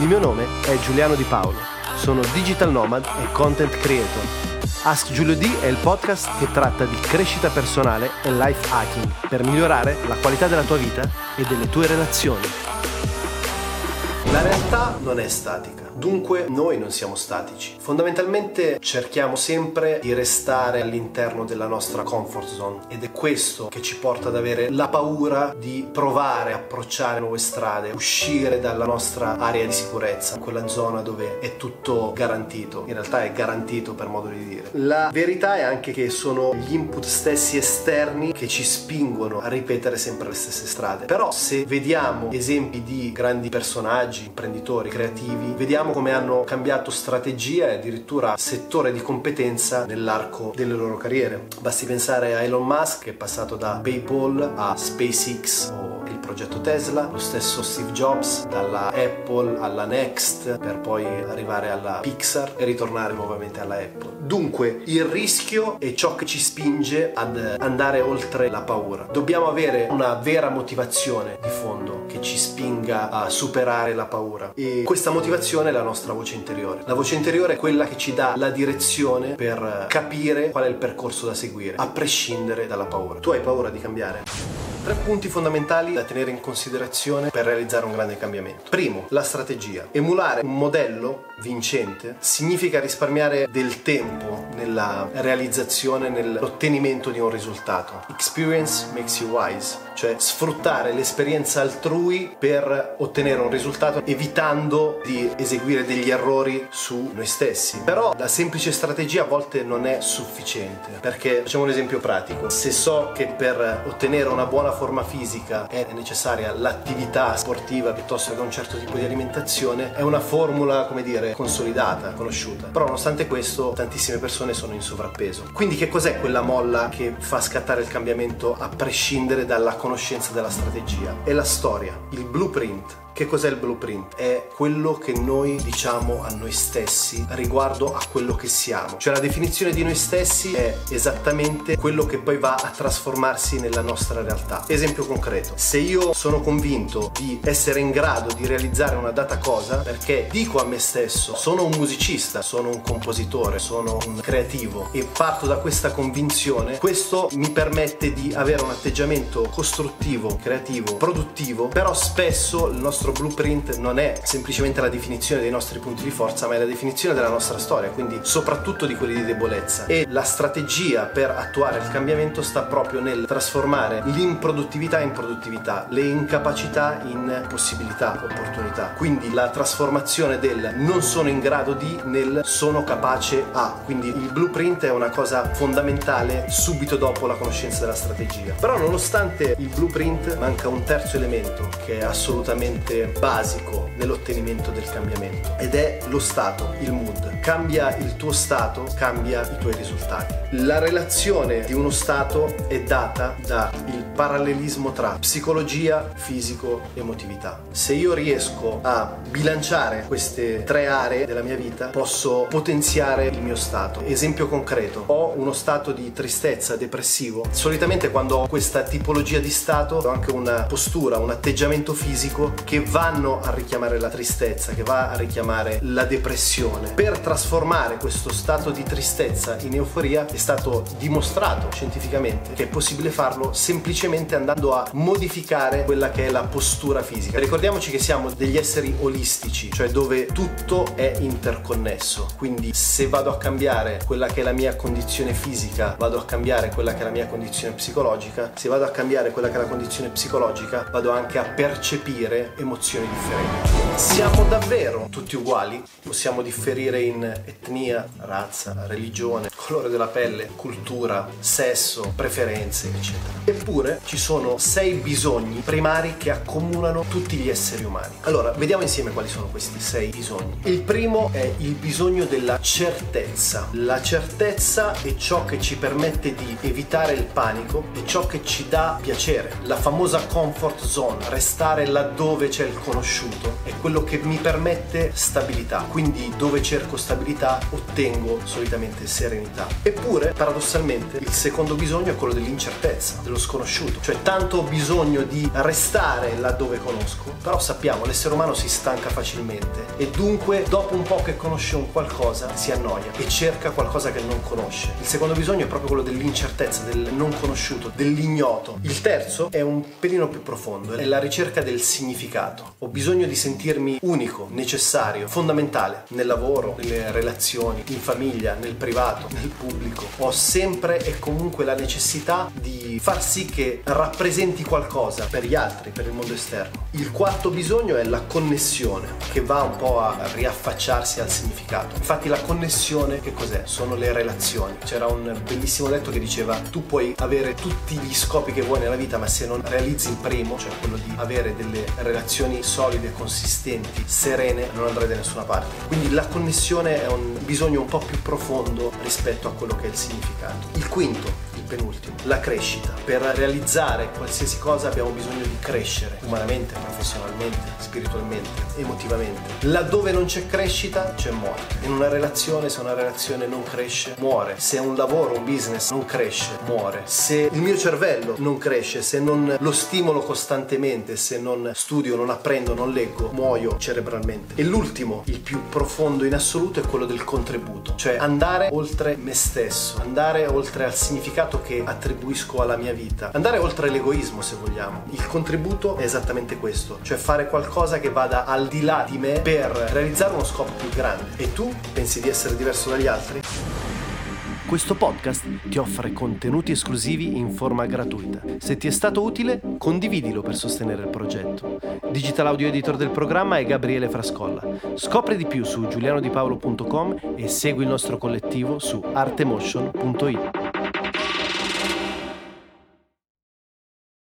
Il mio nome è Giuliano Di Paolo, sono digital nomad e content creator. Ask Giulio D è il podcast che tratta di crescita personale e life hacking per migliorare la qualità della tua vita e delle tue relazioni. La realtà non è statica Dunque noi non siamo statici. Fondamentalmente cerchiamo sempre di restare all'interno della nostra comfort zone ed è questo che ci porta ad avere la paura di provare, approcciare nuove strade, uscire dalla nostra area di sicurezza, quella zona dove è tutto garantito. In realtà è garantito per modo di dire. La verità è anche che sono gli input stessi esterni che ci spingono a ripetere sempre le stesse strade. Però se vediamo esempi di grandi personaggi, imprenditori, creativi, vediamo vediamo come hanno cambiato strategia e addirittura settore di competenza nell'arco delle loro carriere. Basti pensare a Elon Musk che è passato da PayPal a SpaceX o progetto Tesla, lo stesso Steve Jobs dalla Apple alla Next per poi arrivare alla Pixar e ritornare nuovamente alla Apple. Dunque il rischio è ciò che ci spinge ad andare oltre la paura. Dobbiamo avere una vera motivazione di fondo che ci spinga a superare la paura e questa motivazione è la nostra voce interiore. La voce interiore è quella che ci dà la direzione per capire qual è il percorso da seguire, a prescindere dalla paura. Tu hai paura di cambiare? Tre punti fondamentali da tenere in considerazione per realizzare un grande cambiamento. Primo, la strategia. Emulare un modello vincente significa risparmiare del tempo nella realizzazione, nell'ottenimento di un risultato. Experience makes you wise, cioè sfruttare l'esperienza altrui per ottenere un risultato evitando di eseguire degli errori su noi stessi. Però la semplice strategia a volte non è sufficiente, perché facciamo un esempio pratico. Se so che per ottenere una buona forma fisica è necessaria l'attività sportiva piuttosto che un certo tipo di alimentazione, è una formula, come dire, consolidata, conosciuta. Però nonostante questo tantissime persone sono in sovrappeso. Quindi che cos'è quella molla che fa scattare il cambiamento a prescindere dalla conoscenza della strategia? È la storia, il blueprint che cos'è il blueprint? È quello che noi diciamo a noi stessi riguardo a quello che siamo. Cioè la definizione di noi stessi è esattamente quello che poi va a trasformarsi nella nostra realtà. Esempio concreto, se io sono convinto di essere in grado di realizzare una data cosa perché dico a me stesso sono un musicista, sono un compositore, sono un creativo e parto da questa convinzione, questo mi permette di avere un atteggiamento costruttivo, creativo, produttivo, però spesso il nostro nostro blueprint non è semplicemente la definizione dei nostri punti di forza, ma è la definizione della nostra storia, quindi soprattutto di quelli di debolezza. E la strategia per attuare il cambiamento sta proprio nel trasformare l'improduttività in produttività, le incapacità in possibilità, opportunità. Quindi la trasformazione del non sono in grado di nel sono capace a. Quindi il blueprint è una cosa fondamentale subito dopo la conoscenza della strategia. Però nonostante il blueprint manca un terzo elemento che è assolutamente basico nell'ottenimento del cambiamento ed è lo stato, il mood. Cambia il tuo stato, cambia i tuoi risultati. La relazione di uno stato è data dal parallelismo tra psicologia, fisico, emotività. Se io riesco a bilanciare queste tre aree della mia vita, posso potenziare il mio stato. Esempio concreto, ho uno stato di tristezza, depressivo. Solitamente quando ho questa tipologia di stato ho anche una postura, un atteggiamento fisico che vanno a richiamare la tristezza, che va a richiamare la depressione. Per trasformare questo stato di tristezza in euforia è stato dimostrato scientificamente che è possibile farlo semplicemente andando a modificare quella che è la postura fisica. Ricordiamoci che siamo degli esseri olistici, cioè dove tutto è interconnesso. Quindi se vado a cambiare quella che è la mia condizione fisica, vado a cambiare quella che è la mia condizione psicologica, se vado a cambiare quella che è la condizione psicologica, vado anche a percepire emozioni emozioni differenti. Siamo davvero tutti uguali? Possiamo differire in etnia, razza, religione, colore della pelle, cultura, sesso, preferenze, eccetera. Eppure ci sono sei bisogni primari che accomunano tutti gli esseri umani. Allora, vediamo insieme quali sono questi sei bisogni. Il primo è il bisogno della certezza. La certezza è ciò che ci permette di evitare il panico, è ciò che ci dà piacere. La famosa comfort zone, restare laddove c'è il conosciuto è quello che mi permette stabilità, quindi dove cerco stabilità ottengo solitamente serenità. Eppure, paradossalmente, il secondo bisogno è quello dell'incertezza, dello sconosciuto, cioè tanto ho bisogno di restare laddove conosco, però sappiamo l'essere umano si stanca facilmente e dunque dopo un po' che conosce un qualcosa si annoia e cerca qualcosa che non conosce. Il secondo bisogno è proprio quello dell'incertezza, del non conosciuto, dell'ignoto. Il terzo è un pelino più profondo, è la ricerca del significato. Ho bisogno di sentirmi unico, necessario, fondamentale nel lavoro, nelle relazioni, in famiglia, nel privato, nel pubblico. Ho sempre e comunque la necessità di far sì che rappresenti qualcosa per gli altri, per il mondo esterno. Il quarto bisogno è la connessione, che va un po' a riaffacciarsi al significato. Infatti la connessione che cos'è? Sono le relazioni. C'era un bellissimo detto che diceva tu puoi avere tutti gli scopi che vuoi nella vita, ma se non realizzi il primo, cioè quello di avere delle relazioni solide, consistenti, serene, non andrai da nessuna parte. Quindi la connessione è un bisogno un po' più profondo rispetto a quello che è il significato. Il quinto, penultimo, la crescita. Per realizzare qualsiasi cosa abbiamo bisogno di crescere, umanamente, professionalmente, spiritualmente, emotivamente. Laddove non c'è crescita, c'è morte. In una relazione, se una relazione non cresce, muore. Se un lavoro, un business non cresce, muore. Se il mio cervello non cresce, se non lo stimolo costantemente, se non studio, non apprendo, non leggo, muoio cerebralmente. E l'ultimo, il più profondo in assoluto, è quello del contributo, cioè andare oltre me stesso, andare oltre al significato che attribuisco alla mia vita. Andare oltre l'egoismo, se vogliamo. Il contributo è esattamente questo, cioè fare qualcosa che vada al di là di me per realizzare uno scopo più grande. E tu pensi di essere diverso dagli altri? Questo podcast ti offre contenuti esclusivi in forma gratuita. Se ti è stato utile, condividilo per sostenere il progetto. Digital audio editor del programma è Gabriele Frascolla. Scopri di più su giulianodipaolo.com e segui il nostro collettivo su artemotion.it.